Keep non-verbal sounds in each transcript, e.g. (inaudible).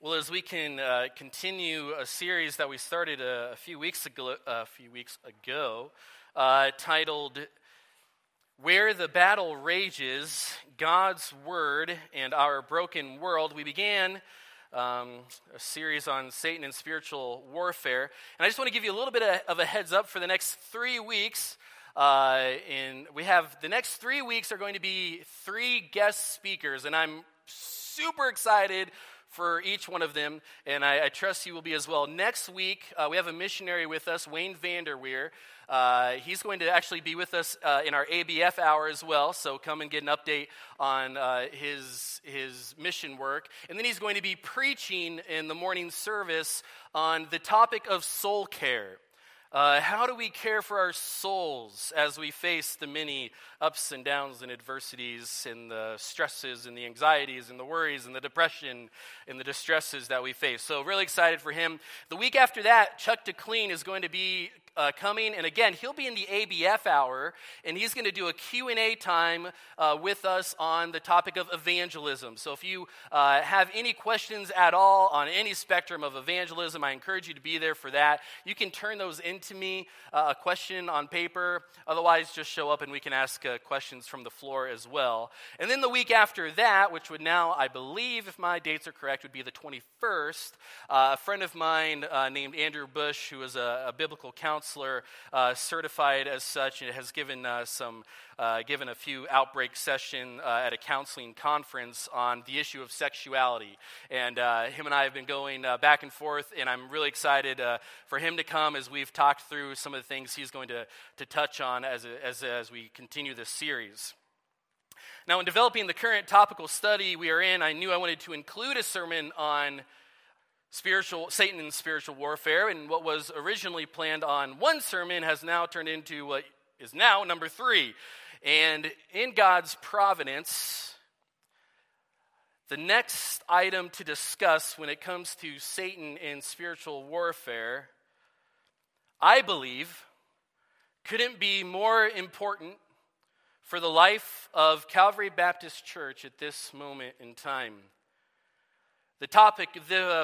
Well, as we can uh, continue a series that we started a, a few weeks ago, a few weeks ago uh, titled "Where the Battle Rages: God's Word and Our Broken World," we began um, a series on Satan and spiritual warfare, and I just want to give you a little bit of, a heads up for the next three weeks. Uh, we have the next three weeks are going to be three guest speakers, and I'm super excited for each one of them, and I, I trust you will be as well. Next week, uh, we have a missionary with us, Wayne Vanderweer. Uh, he's going to actually be with us uh, in our ABF hour as well, so come and get an update on uh, his, his mission work. And then he's going to be preaching in the morning service on the topic of soul care. Uh, how do we care for our souls as we face the many ups and downs and adversities and the stresses and the anxieties and the worries and the depression and the distresses that we face? So, really excited for him. The week after that, Chuck DeClean is going to be uh, coming, and again, he'll be in the ABF hour, and he's going to do a Q&A time uh, with us on the topic of evangelism. So if you uh, have any questions at all on any spectrum of evangelism, I encourage you to be there for that. You can turn those into me, uh, a question on paper. Otherwise, just show up and we can ask uh, questions from the floor as well. And then the week after that, which would now, I believe, if my dates are correct, would be the 21st, uh, a friend of mine named Andrew Bush, who is a, a biblical counselor, counselor uh, certified as such and has given uh, some uh, given a few outbreak session uh, at a counseling conference on the issue of sexuality. And uh, him and i have been going back and forth and i'm really excited for him to come as we've talked through some of the things he's going to, to touch on as, as, as we continue this series. Now, in developing the current topical study we are in, I knew I wanted to include a sermon on spiritual Satan and spiritual warfare, and what was originally planned on one sermon has now turned into what is now number three. And in God's providence, the next item to discuss when it comes to Satan and spiritual warfare, I believe, couldn't be more important for the life of Calvary Baptist Church at this moment in time. The topic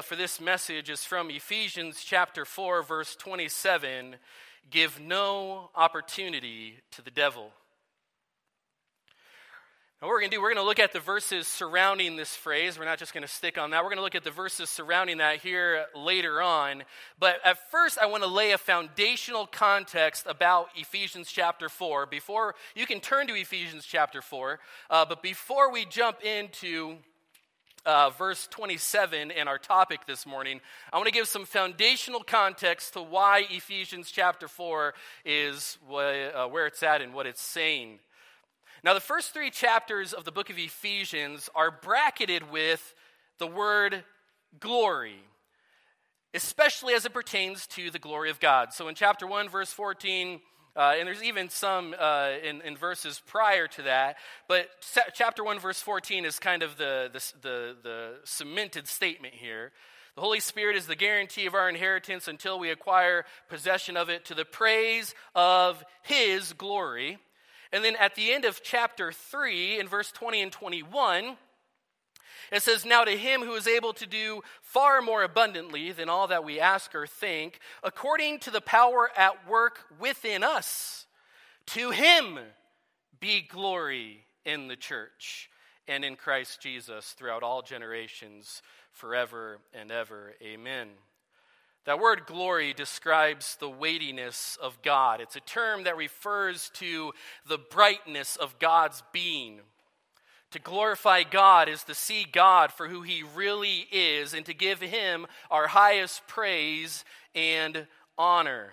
for this message is from Ephesians chapter 4, verse 27 Give no opportunity to the devil. Now, what we're going to do, we're going to look at the verses surrounding this phrase. We're not just going to stick on that. We're going to look at the verses surrounding that here later on. But at first, I want to lay a foundational context about Ephesians chapter 4. Before you can turn to Ephesians chapter 4, uh, but before we jump into uh, verse 27 and our topic this morning, I want to give some foundational context to why Ephesians chapter 4 is uh, where it's at and what it's saying. Now, the first three chapters of the book of Ephesians are bracketed with the word glory, especially as it pertains to the glory of God. So in chapter 1, verse 14, uh, and there's even some uh, in, in, verses prior to that. But chapter 1, verse 14 is kind of the, the, the, the cemented statement here. The Holy Spirit is the guarantee of our inheritance until we acquire possession of it to the praise of His glory. And then at the end of chapter 3, in verse 20 and 21, it says, Now to him who is able to do far more abundantly than all that we ask or think, according to the power at work within us, to him be glory in the church and in Christ Jesus throughout all generations, forever and ever. Amen. That word glory describes the weightiness of God. It's a term that refers to the brightness of God's being. To glorify God is to see God for who He really is and to give Him our highest praise and honor.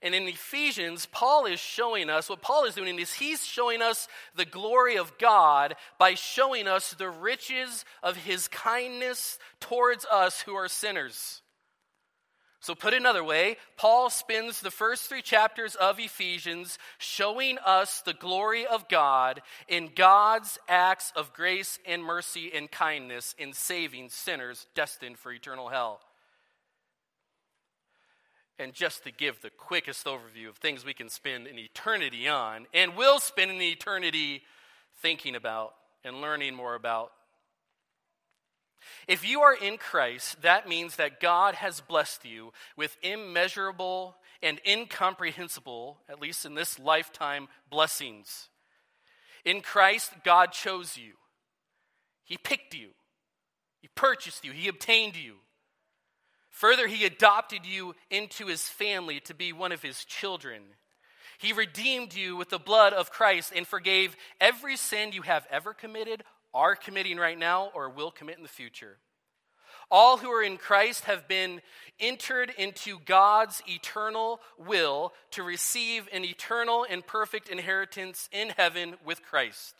And in Ephesians, Paul is showing us what Paul is doing is he's showing us the glory of God by showing us the riches of his kindness towards us who are sinners. So, put another way, Paul spends the first three chapters of Ephesians showing us the glory of God in God's acts of grace and mercy and kindness in saving sinners destined for eternal hell. And just to give the quickest overview of things we can spend an eternity on and will spend an eternity thinking about and learning more about If you are in Christ, that means that God has blessed you with immeasurable and incomprehensible, at least in this lifetime, blessings. In Christ, God chose you, He picked you, He purchased you, He obtained you. Further, He adopted you into His family to be one of His children. He redeemed you with the blood of Christ and forgave every sin you have ever committed, are committing right now, or will commit in the future. All who are in Christ have been entered into God's eternal will to receive an eternal and perfect inheritance in heaven with Christ.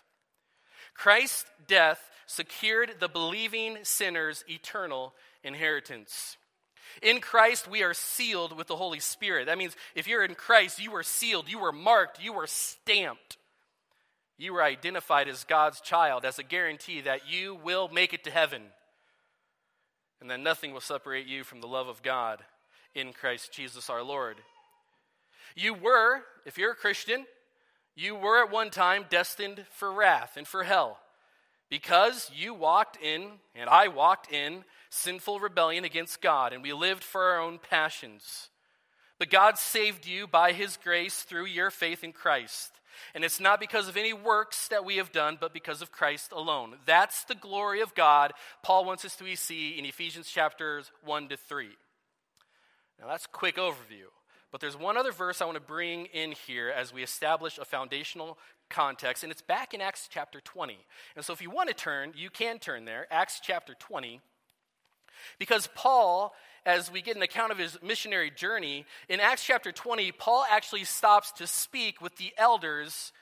Christ's death secured the believing sinner's eternal inheritance. In Christ, we are sealed with the Holy Spirit. That means if you're in Christ, you are sealed, you are marked, you are stamped. You were identified as God's child as a guarantee that you will make it to heaven and that nothing will separate you from the love of God in Christ Jesus our Lord. You were, if you're a Christian, you were at one time destined for wrath and for hell because you walked in, and I walked in, sinful rebellion against God, and we lived for our own passions. But God saved you by His grace through your faith in Christ. And it's not because of any works that we have done, but because of Christ alone. That's the glory of God Paul wants us to see in Ephesians chapters 1 to 3. Now, that's quick overview. But there's one other verse I want to bring in here as we establish a foundational context, and it's back in Acts chapter 20. And so if you want to turn, you can turn there, Acts chapter 20. Because Paul as we get an account of his missionary journey, in Acts chapter 20, Paul actually stops to speak with the elders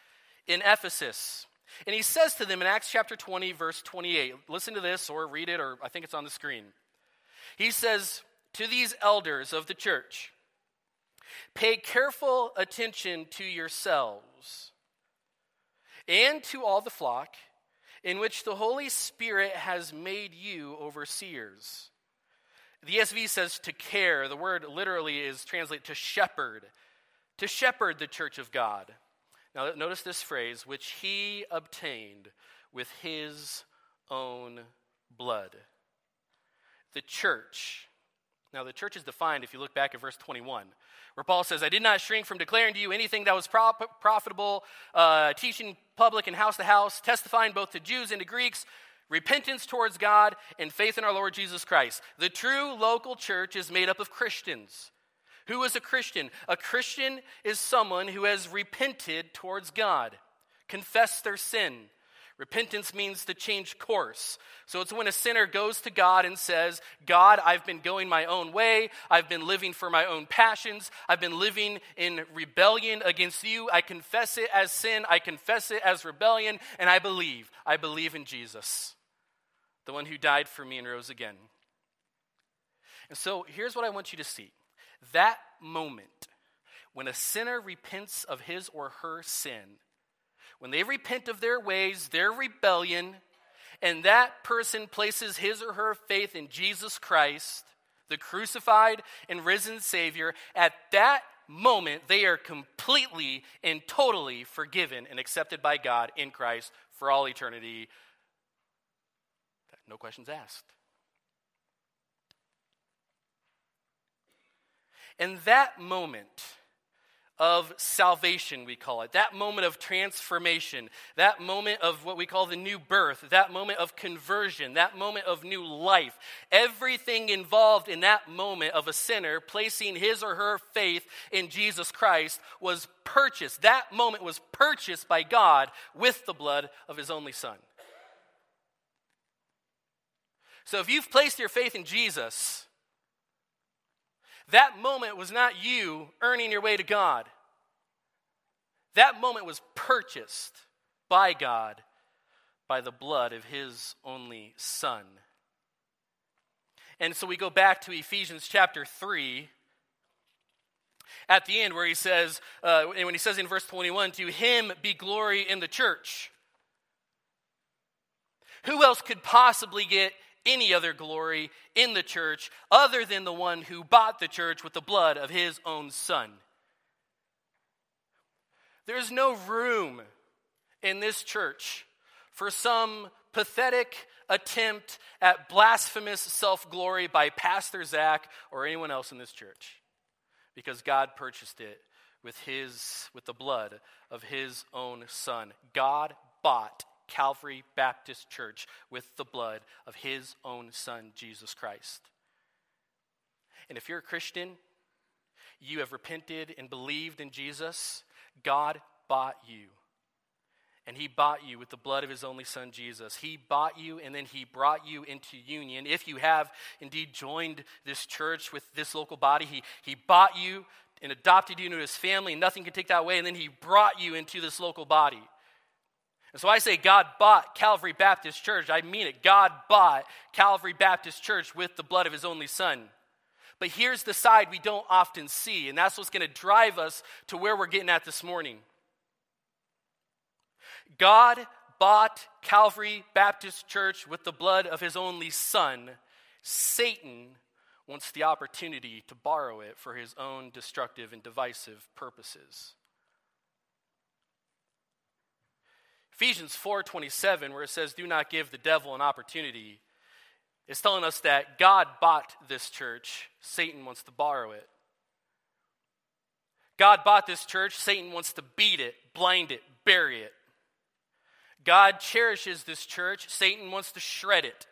in Ephesus. And he says to them in Acts chapter 20, verse 28, listen to this or read it, or I think it's on the screen. He says, To these elders of the church, pay careful attention to yourselves and to all the flock in which the Holy Spirit has made you overseers the ESV says to care. The word literally is translated to shepherd, to shepherd the church of God. Now, notice this phrase, which he obtained with his own blood. The church. Now, the church is defined if you look back at verse 21, where Paul says, I did not shrink from declaring to you anything that was pro- profitable, uh, teaching public and house to house, testifying both to Jews and to Greeks repentance towards God, and faith in our Lord Jesus Christ. The true local church is made up of Christians. Who is a Christian? A Christian is someone who has repented towards God, confessed their sin. Repentance means to change course. So it's when a sinner goes to God and says, God, I've been going my own way. I've been living for my own passions. I've been living in rebellion against you. I confess it as sin. I confess it as rebellion. And I believe. I believe in Jesus the one who died for me and rose again. And so here's what I want you to see that moment when a sinner repents of his or her sin, when they repent of their ways, their rebellion, and that person places his or her faith in Jesus Christ, the crucified and risen Savior, at that moment they are completely and totally forgiven and accepted by God in Christ for all eternity no questions asked. And that moment of salvation, we call it, that moment of transformation, that moment of what we call the new birth, that moment of conversion, that moment of new life, everything involved in that moment of a sinner placing his or her faith in Jesus Christ was purchased. That moment was purchased by God with the blood of his only Son. So if you've placed your faith in Jesus, that moment was not you earning your way to God. That moment was purchased by God by the blood of his only Son. And so we go back to Ephesians chapter 3 at the end where he says, uh, and when he says in verse 21, to him be glory in the church. Who else could possibly get any other glory in the church other than the one who bought the church with the blood of his own son. There's no room in this church for some pathetic attempt at blasphemous self glory by Pastor Zach or anyone else in this church. Because God purchased it with, his, with the blood of his own son. God bought Calvary Baptist Church with the blood of his own son, Jesus Christ. And if you're a Christian, you have repented and believed in Jesus, God bought you. And he bought you with the blood of his only son, Jesus. He bought you and then he brought you into union. If you have indeed joined this church with this local body, he, he bought you and adopted you into his family, and nothing can take that away. And then he brought you into this local body. And so I say, God bought Calvary Baptist Church. I mean it. God bought Calvary Baptist Church with the blood of his only son. But here's the side we don't often see, and that's what's going to drive us to where we're getting at this morning. God bought Calvary Baptist Church with the blood of his only son. Satan wants the opportunity to borrow it for his own destructive and divisive purposes. Ephesians 4:27 where it says do not give the devil an opportunity is telling us that God bought this church, Satan wants to borrow it. God bought this church, Satan wants to beat it, blind it, bury it. God cherishes this church, Satan wants to shred it.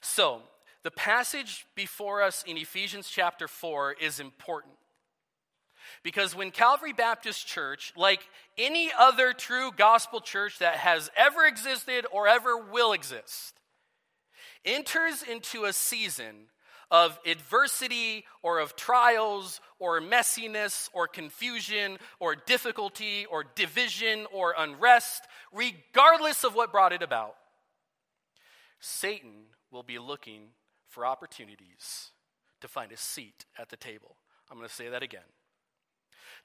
So, the passage before us in Ephesians chapter 4 is important. Because when Calvary Baptist Church, like any other true gospel church that has ever existed or ever will exist, enters into a season of adversity or of trials or messiness or confusion or difficulty or division or unrest, regardless of what brought it about, Satan will be looking for opportunities to find a seat at the table. I'm going to say that again.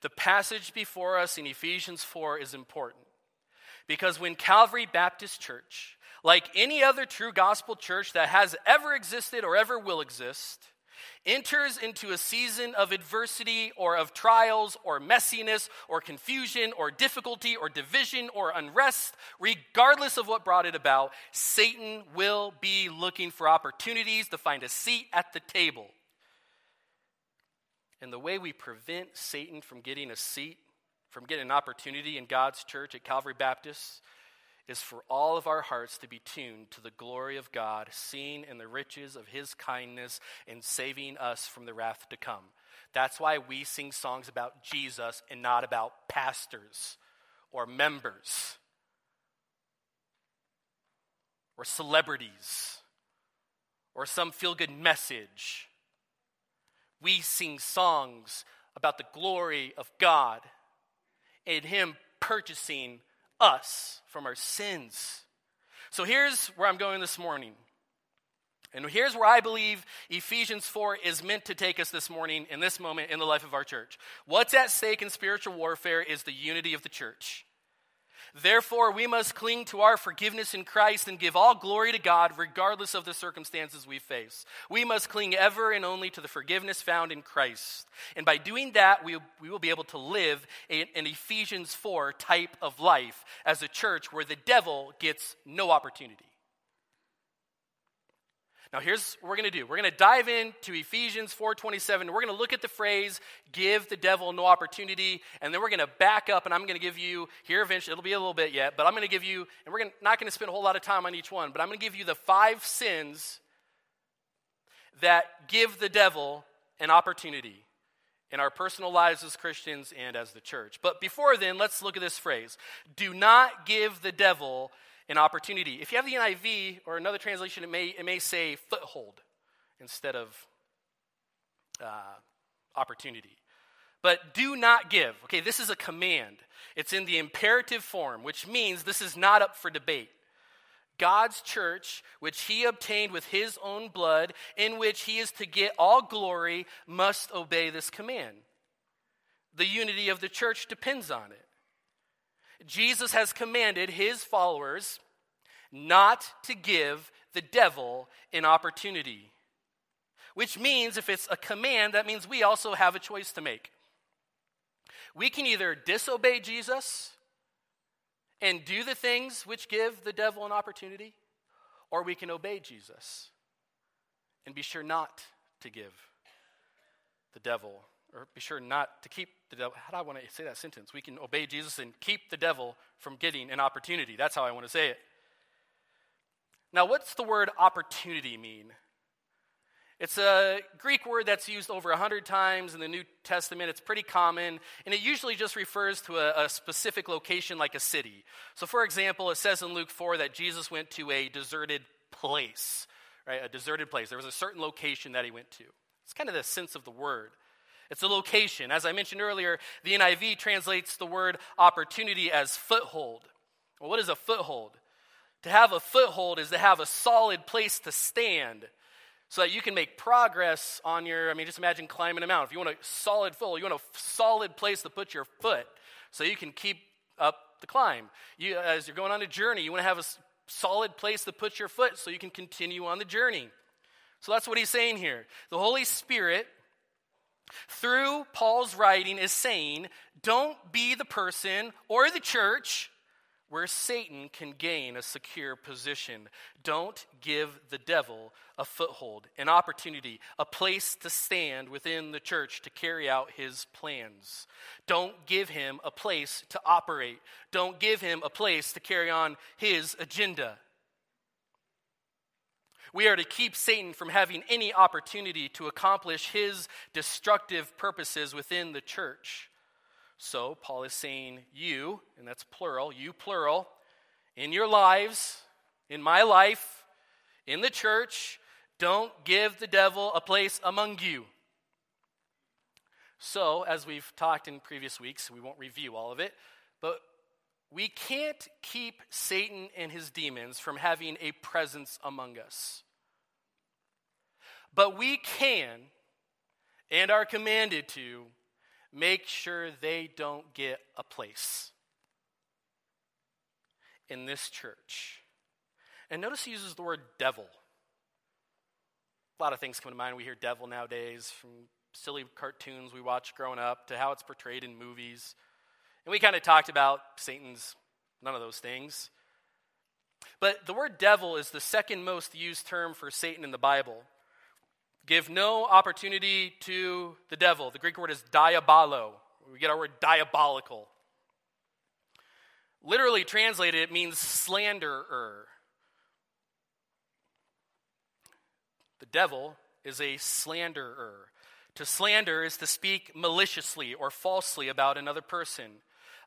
The passage before us in Ephesians 4 is important because when Calvary Baptist Church, like any other true gospel church that has ever existed or ever will exist, enters into a season of adversity or of trials or messiness or confusion or difficulty or division or unrest, regardless of what brought it about, Satan will be looking for opportunities to find a seat at the table. And the way we prevent Satan from getting a seat, from getting an opportunity in God's church at Calvary Baptist, is for all of our hearts to be tuned to the glory of God, seen in the riches of his kindness in saving us from the wrath to come. That's why we sing songs about Jesus and not about pastors or members or celebrities or some feel good message we sing songs about the glory of God and Him purchasing us from our sins. So here's where I'm going this morning. And here's where I believe Ephesians 4 is meant to take us this morning in this moment in the life of our church. What's at stake in spiritual warfare is the unity of the church. Therefore, we must cling to our forgiveness in Christ and give all glory to God regardless of the circumstances we face. We must cling ever and only to the forgiveness found in Christ. And by doing that, we, we will be able to live an Ephesians 4 type of life as a church where the devil gets no opportunity. Now here's what we're going to do. We're going to dive into Ephesians 4:27. We're going to look at the phrase give the devil no opportunity and then we're going to back up and I'm going to give you here eventually it'll be a little bit yet, but I'm going to give you and we're to, not going to spend a whole lot of time on each one, but I'm going to give you the five sins that give the devil an opportunity in our personal lives as Christians and as the church. But before then, let's look at this phrase. Do not give the devil an opportunity. If you have the NIV or another translation, it may, it may say foothold instead of uh, opportunity. But do not give. Okay, this is a command. It's in the imperative form, which means this is not up for debate. God's church, which he obtained with his own blood, in which he is to get all glory, must obey this command. The unity of the church depends on it. Jesus has commanded his followers not to give the devil an opportunity. Which means, if it's a command, that means we also have a choice to make. We can either disobey Jesus and do the things which give the devil an opportunity, or we can obey Jesus and be sure not to give the devil, or be sure not to keep the devil. How do I want to say that sentence? We can obey Jesus and keep the devil from getting an opportunity. That's how I want to say it. Now, what's the word opportunity mean? It's a Greek word that's used over 100 times in the New Testament. It's pretty common, and it usually just refers to a, a, specific location like a city. So, for example, it says in Luke 4 that Jesus went to a deserted place, right? A deserted place. There was a certain location that he went to. It's kind of the sense of the word. It's a location. As I mentioned earlier, the NIV translates the word opportunity as foothold. Well, what is a foothold? To have a foothold is to have a solid place to stand so that you can make progress on your, I mean, just imagine climbing a mountain. If you want a solid foothold, you want a solid place to put your foot so you can keep up the climb. You, as you're going on a journey, you want to have a solid place to put your foot so you can continue on the journey. So that's what he's saying here. The Holy Spirit, through Paul's writing, is saying, don't be the person or the church where Satan can gain a secure position. Don't give the devil a foothold, an opportunity, a place to stand within the church to carry out his plans. Don't give him a place to operate. Don't give him a place to carry on his agenda. We are to keep Satan from having any opportunity to accomplish his destructive purposes within the church. So, Paul is saying, you, and that's plural, you plural, in your lives, in my life, in the church, don't give the devil a place among you. So, as we've talked in previous weeks, we won't review all of it, but we can't keep Satan and his demons from having a presence among us. But we can and are commanded to make sure they don't get a place in this church. And notice he uses the word devil. A lot of things come to mind. We hear devil nowadays from silly cartoons we watched growing up to how it's portrayed in movies. And we kind of talked about Satan's none of those things. But the word devil is the second most used term for Satan in the Bible. Give no opportunity to the devil. The Greek word is diabolo. We get our word diabolical. Literally translated, it means slanderer. The devil is a slanderer. To slander is to speak maliciously or falsely about another person.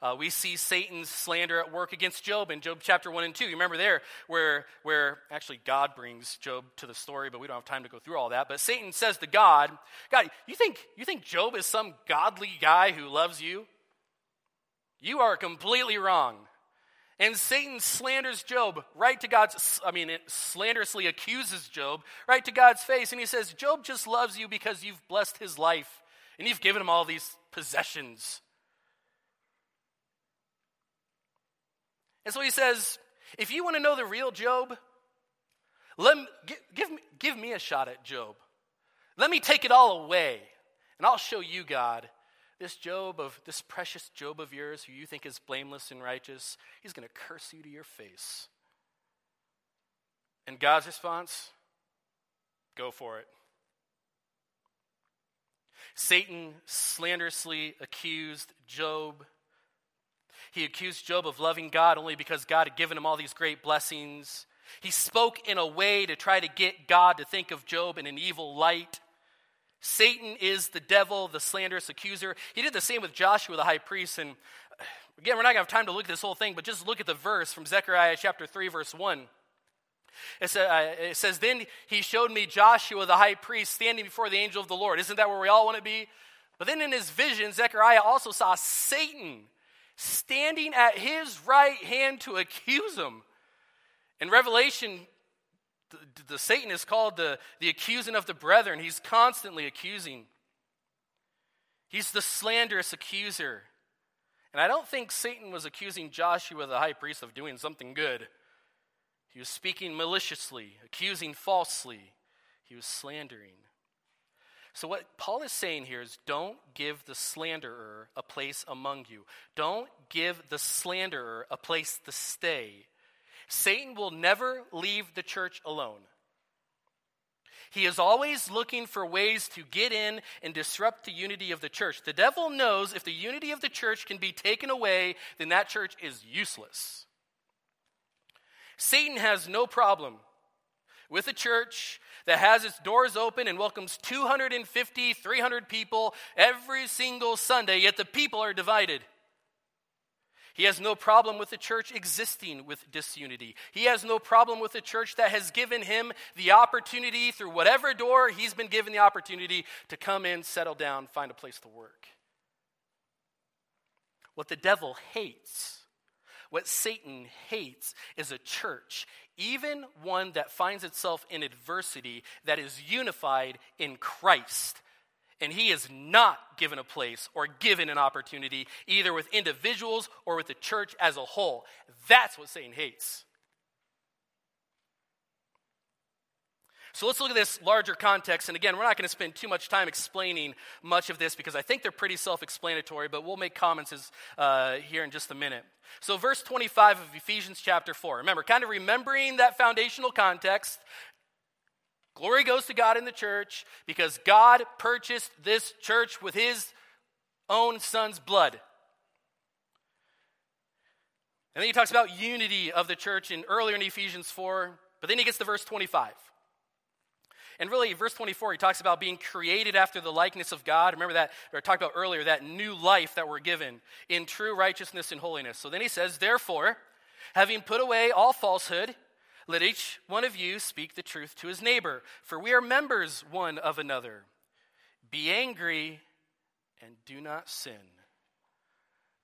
Uh, we see Satan's slander at work against Job in Job chapter 1 and 2. You remember there where, where actually God brings Job to the story, but we don't have time to go through all that. But Satan says to God, God, you think, you think Job is some godly guy who loves you? You are completely wrong. And Satan slanders Job right to God's, I mean, it slanderously accuses Job right to God's face. And he says, Job just loves you because you've blessed his life and you've given him all these possessions. And so he says, if you want to know the real Job, let me, give, give, me, give me a shot at Job. Let me take it all away, and I'll show you, God, this Job of this precious Job of yours, who you think is blameless and righteous, he's going to curse you to your face. And God's response? Go for it. Satan slanderously accused Job he accused Job of loving God only because God had given him all these great blessings. He spoke in a way to try to get God to think of Job in an evil light. Satan is the devil, the slanderous accuser. He did the same with Joshua, the high priest. And again, we're not going to have time to look at this whole thing, but just look at the verse from Zechariah chapter 3, verse 1. It, uh, it says, Then he showed me Joshua, the high priest, standing before the angel of the Lord. Isn't that where we all want to be? But then in his vision, Zechariah also saw Satan standing at his right hand to accuse him. In Revelation, the, the, Satan is called the, the accusing of the brethren. He's constantly accusing. He's the slanderous accuser. And I don't think Satan was accusing Joshua, the high priest, of doing something good. He was speaking maliciously, accusing falsely, he was slandering. So, what Paul is saying here is don't give the slanderer a place among you. Don't give the slanderer a place to stay. Satan will never leave the church alone. He is always looking for ways to get in and disrupt the unity of the church. The devil knows if the unity of the church can be taken away, then that church is useless. Satan has no problem with a church that has its doors open and welcomes 250, 300 people every single Sunday, yet the people are divided. He has no problem with the church existing with disunity. He has no problem with the church that has given him the opportunity, through whatever door he's been given the opportunity, to come in, settle down, find a place to work. What the devil hates, what Satan hates, is a church even one that finds itself in adversity that is unified in Christ. And he is not given a place or given an opportunity, either with individuals or with the church as a whole. That's what Satan hates. So let's look at this larger context. And again, we're not going to spend too much time explaining much of this because I think they're pretty self explanatory, but we'll make comments as, uh, here in just a minute. So, verse 25 of Ephesians chapter 4. Remember, kind of remembering that foundational context. Glory goes to God in the church because God purchased this church with his own son's blood. And then he talks about unity of the church in earlier in Ephesians 4, but then he gets to verse 25. And really, verse 24, he talks about being created after the likeness of God. Remember that, or I talked about earlier, that new life that we're given in true righteousness and holiness. So then he says, Therefore, having put away all falsehood, let each one of you speak the truth to his neighbor, for we are members one of another. Be angry and do not sin.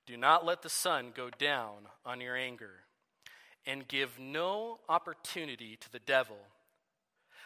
Do not let the sun go down on your anger, and give no opportunity to the devil.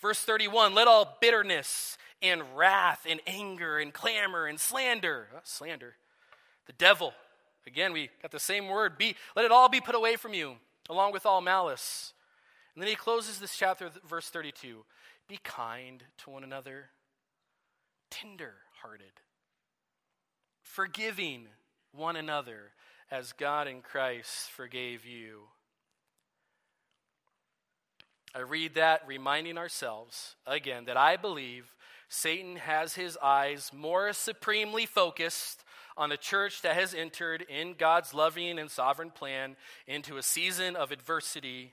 Verse 31 Let all bitterness and wrath and anger and clamor and slander. Oh, slander. The devil. Again, we got the same word. Be, let it all be put away from you, along with all malice. And then he closes this chapter, verse 32. Be kind to one another, tender hearted, forgiving one another as God in Christ forgave you. I read that, reminding ourselves again that I believe Satan has his eyes more supremely focused on a church that has entered in God's loving and sovereign plan into a season of adversity.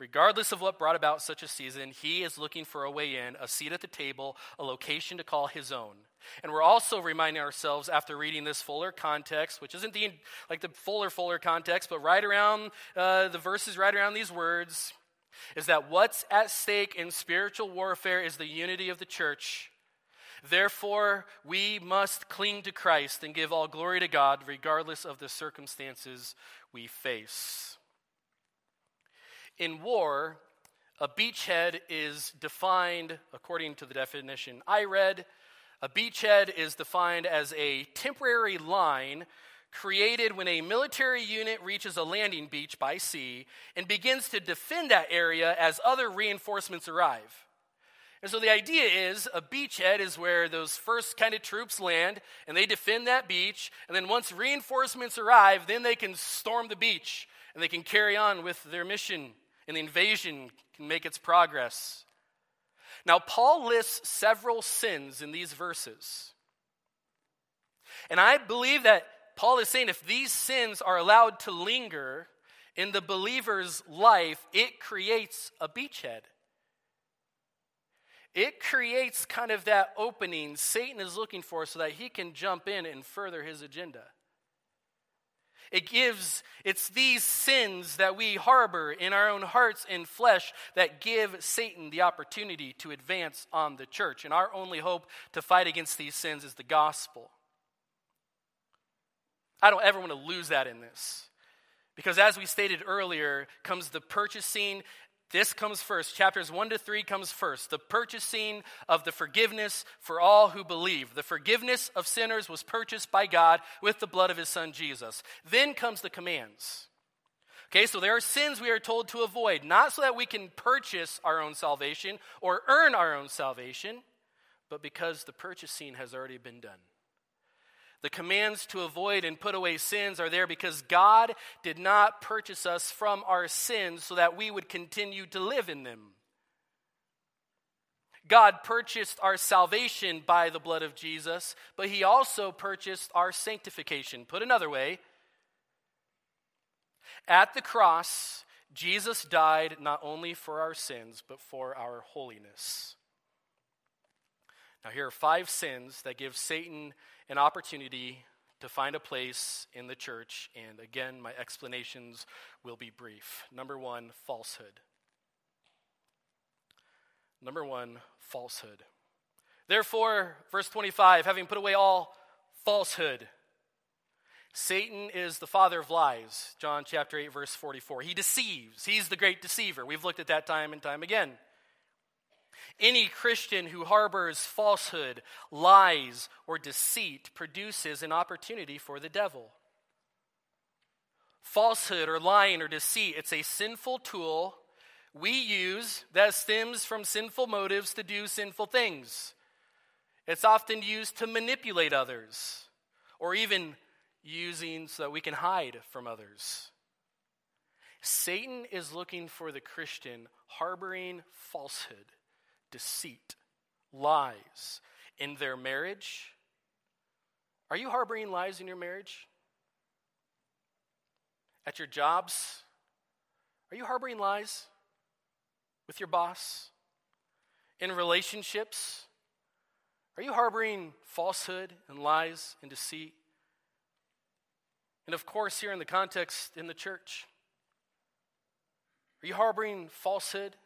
Regardless of what brought about such a season, he is looking for a way in, a seat at the table, a location to call his own. And we're also reminding ourselves after reading this fuller context, which isn't the like the fuller fuller context, but right around uh, the verses, right around these words, is that what's at stake in spiritual warfare is the unity of the church. Therefore, we must cling to Christ and give all glory to God, regardless of the circumstances we face. In war, a beachhead is defined according to the definition I read. A beachhead is defined as a temporary line created when a military unit reaches a landing beach by sea and begins to defend that area as other reinforcements arrive. And so the idea is a beachhead is where those first kind of troops land and they defend that beach. And then once reinforcements arrive, then they can storm the beach and they can carry on with their mission and the invasion can make its progress. Now, Paul lists several sins in these verses. And I believe that Paul is saying if these sins are allowed to linger in the believer's life, it creates a beachhead. It creates kind of that opening Satan is looking for so that he can jump in and further his agenda. It gives, it's these sins that we harbor in our own hearts and flesh that give Satan the opportunity to advance on the church. And our only hope to fight against these sins is the gospel. I don't ever want to lose that in this. Because as we stated earlier, comes the purchasing. This comes first. Chapters 1 to 3 comes first. The purchasing of the forgiveness for all who believe. The forgiveness of sinners was purchased by God with the blood of his son Jesus. Then comes the commands. Okay, so there are sins we are told to avoid, not so that we can purchase our own salvation or earn our own salvation, but because the purchasing has already been done. The commands to avoid and put away sins are there because God did not purchase us from our sins so that we would continue to live in them. God purchased our salvation by the blood of Jesus, but He also purchased our sanctification. Put another way, at the cross, Jesus died not only for our sins, but for our holiness. Now, here are five sins that give Satan an opportunity to find a place in the church. And again, my explanations will be brief. Number one, falsehood. Number one, falsehood. Therefore, verse 25, having put away all falsehood, Satan is the father of lies. John chapter 8, verse 44. He deceives. He's the great deceiver. We've looked at that time and time again. Any Christian who harbors falsehood, lies, or deceit produces an opportunity for the devil. Falsehood or lying or deceit, it's a sinful tool we use that stems from sinful motives to do sinful things. It's often used to manipulate others or even using so that we can hide from others. Satan is looking for the Christian harboring falsehood, deceit, lies in their marriage. Are you harboring lies in your marriage? At your jobs? Are you harboring lies with your boss? In relationships? Are you harboring falsehood and lies and deceit? And of course, here in the context in the church, are you harboring falsehood,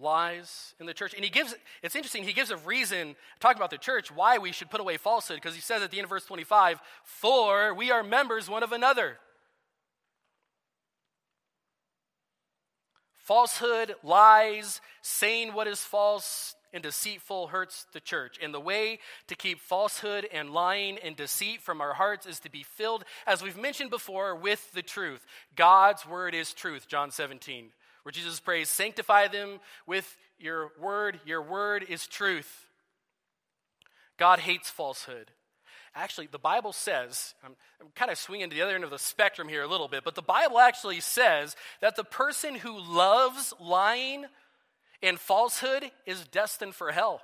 lies in the church? And he gives, it's interesting, he gives a reason, talking about the church, why we should put away falsehood, because he says at the end of verse 25, For we are members one of another. Falsehood, lies, saying what is false, and deceitful hurts the church. And the way to keep falsehood and lying and deceit from our hearts is to be filled, as we've mentioned before, with the truth. God's word is truth, John 17, where Jesus prays, Sanctify them with your word. Your word is truth. God hates falsehood. Actually, the Bible says, I'm, I'm kind of swinging to the other end of the spectrum here a little bit, but the Bible actually says that the person who loves lying and falsehood is destined for hell.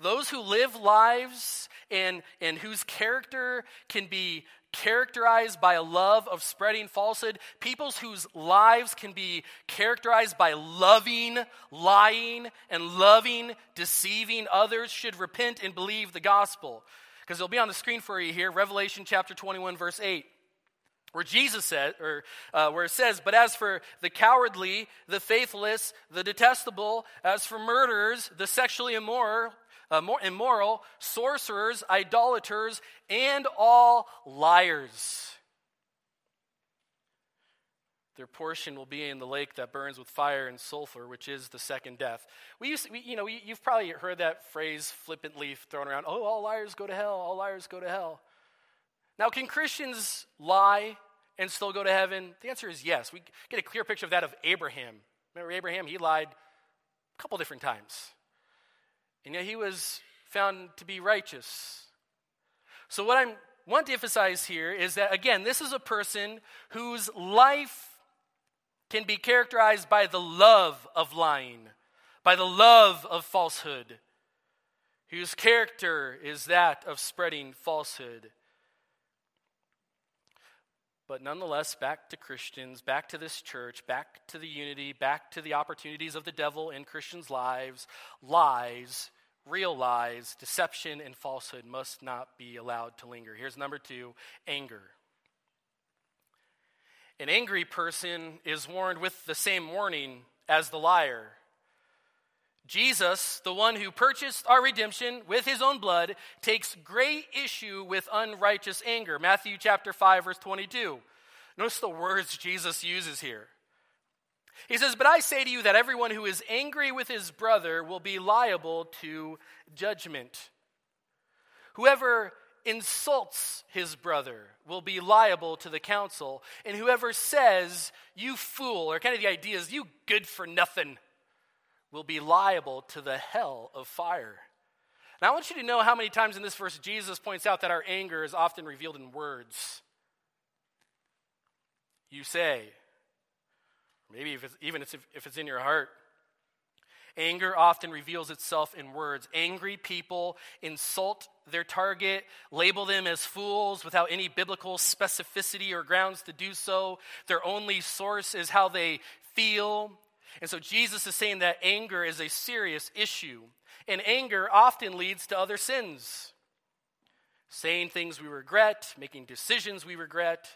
Those who live lives and, and whose character can be characterized by a love of spreading falsehood, peoples whose lives can be characterized by loving, lying, and loving, deceiving others should repent and believe the gospel. Because it'll be on the screen for you here, Revelation chapter 21, verse 8 where Jesus said, or uh, where it says, But as for the cowardly, the faithless, the detestable, as for murderers, the sexually immoral, uh, immoral, sorcerers, idolaters, and all liars. Their portion will be in the lake that burns with fire and sulfur, which is the second death. We used, to, we, you know, you've probably heard that phrase flippantly thrown around. Oh, all liars go to hell. All liars go to hell. Now, can Christians lie and still go to heaven? The answer is yes. We get a clear picture of that of Abraham. Remember Abraham? He lied a couple different times. And yet he was found to be righteous. So, what I want to emphasize here is that, again, this is a person whose life can be characterized by the love of lying, by the love of falsehood, whose character is that of spreading falsehood. But nonetheless, back to Christians, back to this church, back to the unity, back to the opportunities of the devil in Christians' lives, lies, real lies, deception, and falsehood must not be allowed to linger. Here's number two anger. An angry person is warned with the same warning as the liar. Jesus, the one who purchased our redemption with his own blood, takes great issue with unrighteous anger. Matthew chapter 5 verse 22. Notice the words Jesus uses here. He says, But I say to you that everyone who is angry with his brother will be liable to judgment. Whoever insults his brother will be liable to the council. And whoever says, You fool, or kind of the idea is, You good for nothing, will be liable to the hell of fire. Now, I want you to know how many times in this verse Jesus points out that our anger is often revealed in words. You say, maybe if it's, even if it's in your heart, Anger often reveals itself in words. Angry people insult their target, label them as fools without any biblical specificity or grounds to do so. Their only source is how they feel. And so Jesus is saying that anger is a serious issue. And anger often leads to other sins saying things we regret, making decisions we regret.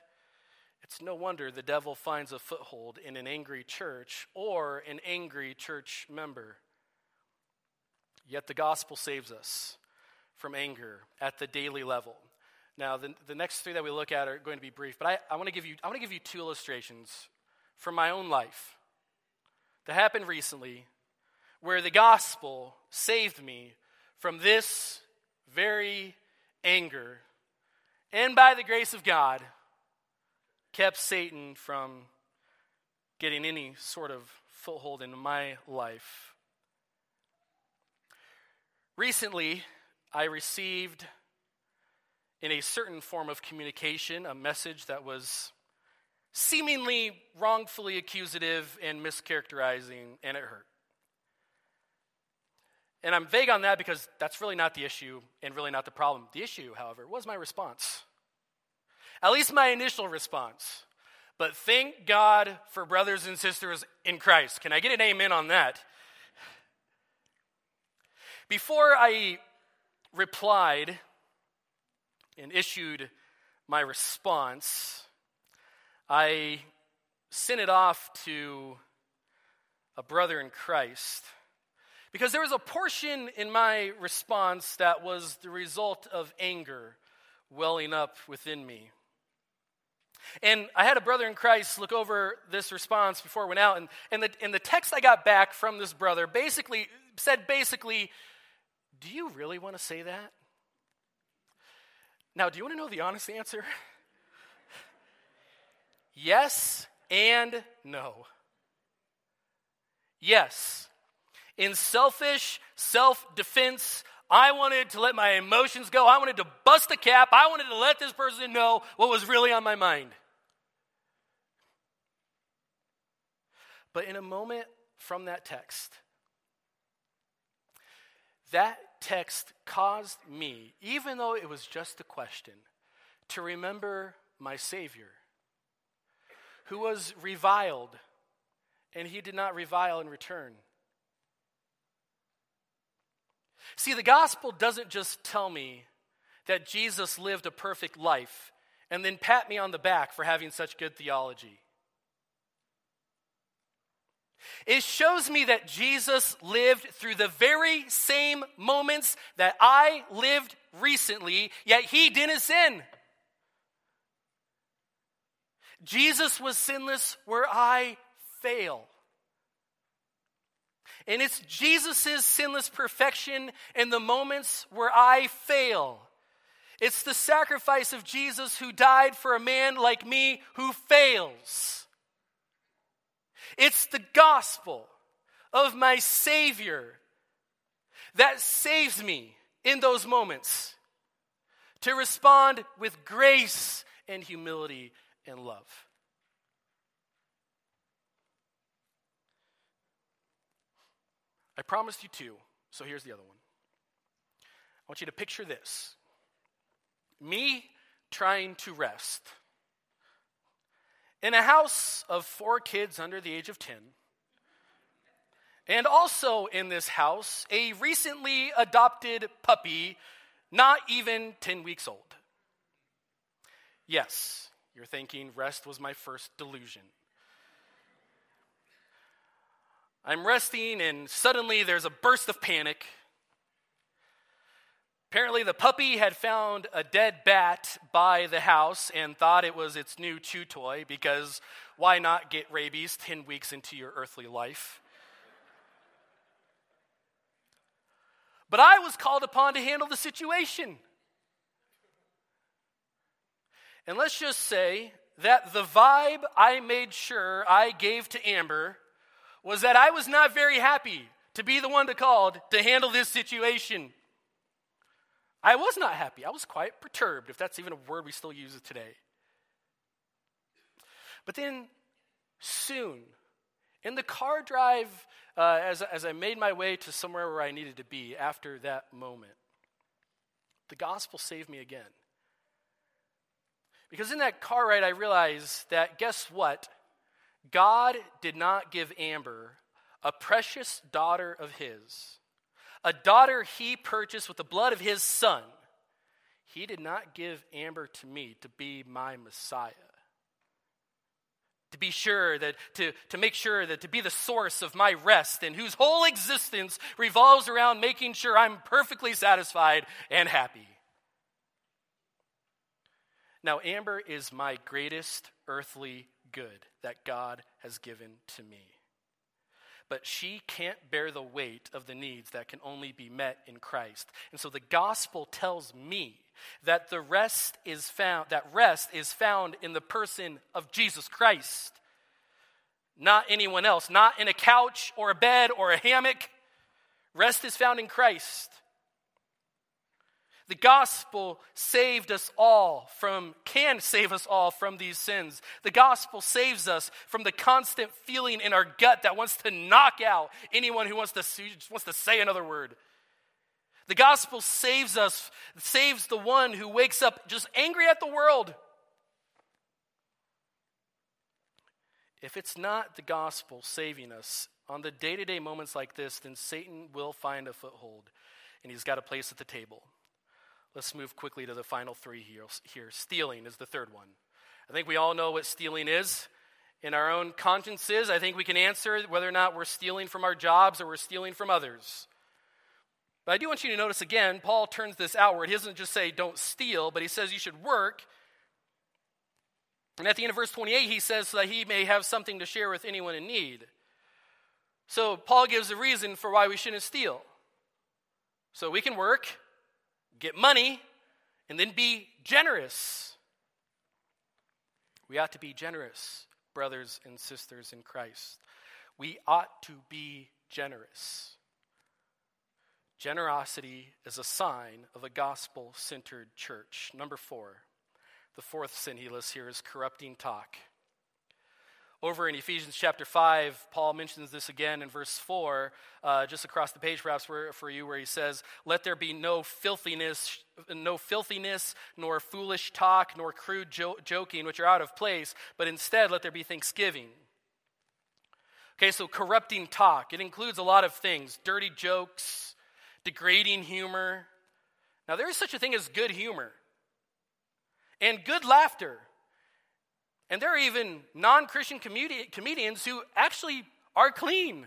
It's no wonder the devil finds a foothold in an angry church or an angry church member. Yet the gospel saves us from anger at the daily level. Now, the, the next three that we look at are going to be brief, but I, I want to give you I want to give you two illustrations from my own life that happened recently where the gospel saved me from this very anger and by the grace of God kept Satan from getting any sort of foothold in my life. Recently, I received in a certain form of communication a message that was seemingly wrongfully accusative and mischaracterizing, and it hurt. And I'm vague on that because that's really not the issue and really not the problem. The issue, however, was my response. At least my initial response. But thank God for brothers and sisters in Christ. Can I get an amen on that? Before I replied and issued my response, I sent it off to a brother in Christ because there was a portion in my response that was the result of anger welling up within me. And I had a brother in Christ look over this response before it went out, and, and, the, and the text I got back from this brother basically said basically, Do you really want to say that? Now, do you want to know the honest answer? (laughs) yes and no. Yes. In selfish self defense, I wanted to let my emotions go. I wanted to bust a cap. I wanted to let this person know what was really on my mind. But in a moment from that text, that text caused me, even though it was just a question, to remember my Savior, who was reviled, and he did not revile in return. See, the gospel doesn't just tell me that Jesus lived a perfect life and then pat me on the back for having such good theology. It shows me that Jesus lived through the very same moments that I lived recently, yet he didn't sin. Jesus was sinless where I fail. And it's Jesus' sinless perfection in the moments where I fail. It's the sacrifice of Jesus who died for a man like me who fails. It's the gospel of my Savior that saves me in those moments to respond with grace and humility and love. I promised you two, so here's the other one. I want you to picture this me trying to rest in a house of four kids under the age of 10. And also in this house, a recently adopted puppy, not even 10 weeks old. Yes, you're thinking rest was my first delusion. I'm resting, and suddenly there's a burst of panic. Apparently, the puppy had found a dead bat by the house and thought it was its new chew toy because why not get rabies 10 weeks into your earthly life? But I was called upon to handle the situation. And let's just say that the vibe I made sure I gave to Amber was that I was not very happy to be the one to called to handle this situation. I was not happy. I was quite perturbed, if that's even a word we still use today. But then, soon, in the car drive, uh, as, as I made my way to somewhere where I needed to be after that moment, the gospel saved me again. Because in that car ride, I realized that guess what? God did not give Amber a precious daughter of his a daughter he purchased with the blood of his son. He did not give Amber to me to be my Messiah. To be sure that, to, to make sure that to be the source of my rest and whose whole existence revolves around making sure I'm perfectly satisfied and happy. Now, Amber is my greatest earthly good that God has given to me but she can't bear the weight of the needs that can only be met in Christ. And so the gospel tells me that the rest is found that rest is found in the person of Jesus Christ. Not anyone else, not in a couch or a bed or a hammock. Rest is found in Christ. The gospel saved us all from, can save us all from these sins. The gospel saves us from the constant feeling in our gut that wants to knock out anyone who wants to, wants to say another word. The gospel saves us, saves the one who wakes up just angry at the world. If it's not the gospel saving us on the day to day moments like this, then Satan will find a foothold and he's got a place at the table. Let's move quickly to the final three here. Stealing is the third one. I think we all know what stealing is. In our own consciences, I think we can answer whether or not we're stealing from our jobs or we're stealing from others. But I do want you to notice again, Paul turns this outward. He doesn't just say, don't steal, but he says you should work. And at the end of verse 28, he says, so that he may have something to share with anyone in need. So Paul gives a reason for why we shouldn't steal. So we can work, get money, and then be generous. We ought to be generous, brothers and sisters in Christ. We ought to be generous. Generosity is a sign of a gospel centered church. Number four, the fourth sin he lists here is corrupting talk. Over in Ephesians chapter 5, Paul mentions this again in verse 4, uh, just across the page perhaps for, for you, where he says, Let there be no filthiness, no filthiness, nor foolish talk, nor crude jo- joking, which are out of place, but instead let there be thanksgiving. Okay, so corrupting talk. It includes a lot of things dirty jokes, degrading humor. Now, there is such a thing as good humor and good laughter. And there are even non Christian comedi- comedians who actually are clean.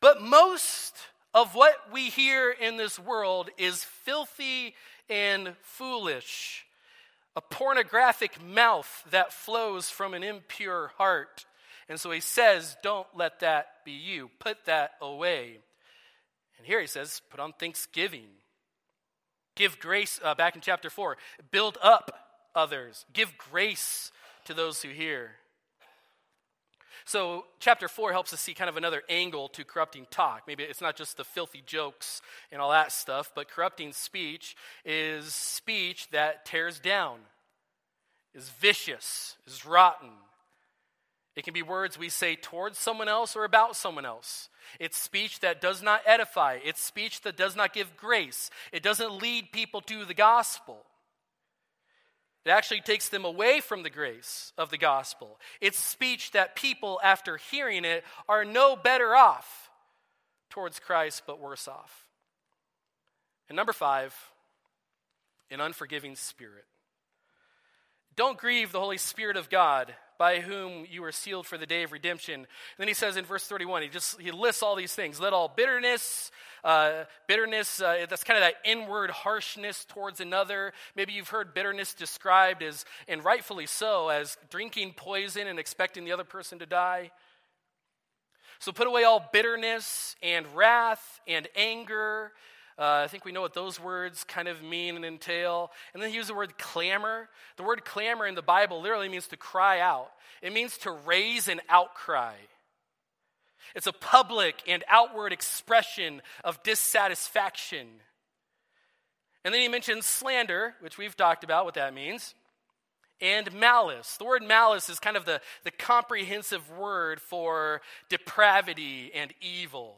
But most of what we hear in this world is filthy and foolish. A pornographic mouth that flows from an impure heart. And so he says, Don't let that be you. Put that away. And here he says, Put on thanksgiving. Give grace, uh, back in chapter 4. Build up others. Give grace to those who hear. So, chapter 4 helps us see kind of another angle to corrupting talk. Maybe it's not just the filthy jokes and all that stuff, but corrupting speech is speech that tears down, is vicious, is rotten. It can be words we say towards someone else or about someone else. It's speech that does not edify. It's speech that does not give grace. It doesn't lead people to the gospel. It actually takes them away from the grace of the gospel. It's speech that people, after hearing it, are no better off towards Christ, but worse off. And number five, an unforgiving spirit. Don't grieve the Holy Spirit of God, by whom you are sealed for the day of redemption. And then he says in verse 31, he just he lists all these things. Let all bitterness, uh, bitterness, uh, that's kind of that inward harshness towards another. Maybe you've heard bitterness described as, and rightfully so, as drinking poison and expecting the other person to die. So put away all bitterness and wrath and anger uh, I think we know what those words kind of mean and entail. And then he used the word clamor. The word clamor in the Bible literally means to cry out, it means to raise an outcry. It's a public and outward expression of dissatisfaction. And then he mentions slander, which we've talked about what that means, and malice. The word malice is kind of the, the comprehensive word for depravity and evil.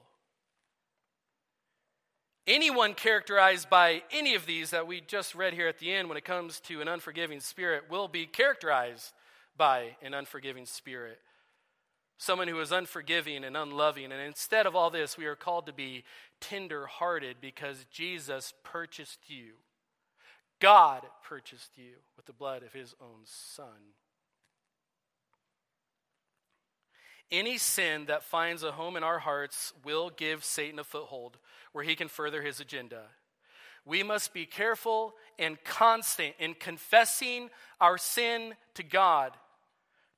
Anyone characterized by any of these that we just read here at the end when it comes to an unforgiving spirit will be characterized by an unforgiving spirit. Someone who is unforgiving and unloving. And instead of all this, we are called to be tender hearted because Jesus purchased you. God purchased you with the blood of his own son. Any sin that finds a home in our hearts will give Satan a foothold where he can further his agenda. We must be careful and constant in confessing our sin to God,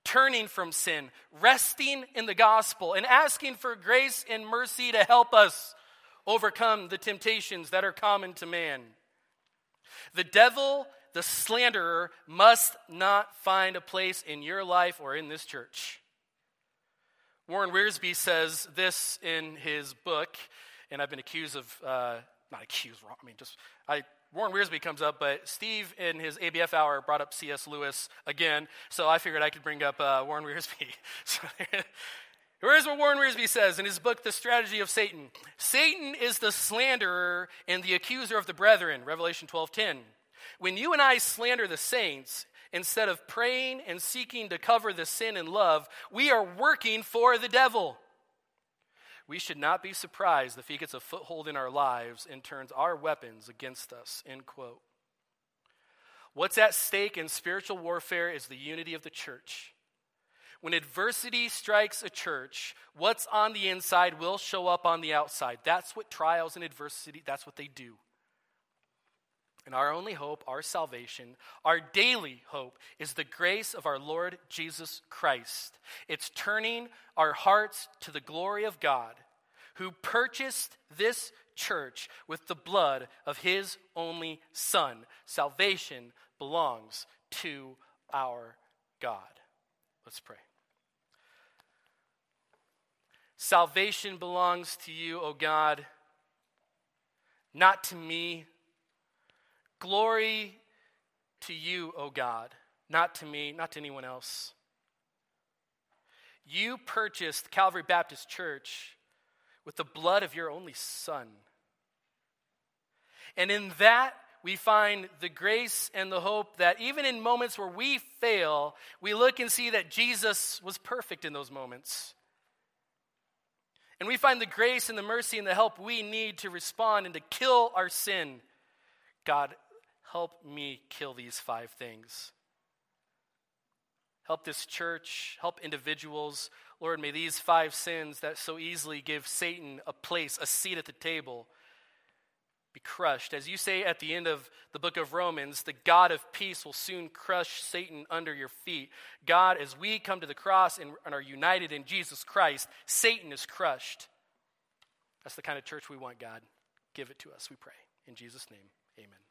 turning from sin, resting in the gospel, and asking for grace and mercy to help us overcome the temptations that are common to man. The devil, the slanderer, must not find a place in your life or in this church. Warren Wiersbe says this in his book, and I've been accused of, uh, not accused, wrong, I mean, just, I, Warren Wiersbe comes up, but Steve in his ABF hour brought up C.S. Lewis again, so I figured I could bring up uh, Warren Wiersbe. (laughs) so Here's what Warren Wiersbe says in his book, The Strategy of Satan. Satan is the slanderer and the accuser of the brethren, Revelation 12:10. When you and I slander the saints, instead of praying and seeking to cover the sin in love, we are working for the devil. We should not be surprised if he gets a foothold in our lives and turns our weapons against us. End quote. What's at stake in spiritual warfare is the unity of the church. When adversity strikes a church, what's on the inside will show up on the outside. That's what trials and adversity, that's what they do. And our only hope, our salvation, our daily hope is the grace of our Lord Jesus Christ. It's turning our hearts to the glory of God, who purchased this church with the blood of his only Son. Salvation belongs to our God. Let's pray. Salvation belongs to you, O God, not to me Glory to you, O God, not to me, not to anyone else. You purchased Calvary Baptist Church with the blood of your only Son. And in that, we find the grace and the hope that even in moments where we fail, we look and see that Jesus was perfect in those moments. And we find the grace and the mercy and the help we need to respond and to kill our sin. God, help me kill these five things. Help this church, help individuals. Lord, may these five sins that so easily give Satan a place, a seat at the table, be crushed. As you say at the end of the book of Romans, the God of peace will soon crush Satan under your feet. God, as we come to the cross and, are united in Jesus Christ, Satan is crushed. That's the kind of church we want, God. Give it to us, we pray. In Jesus' name, amen.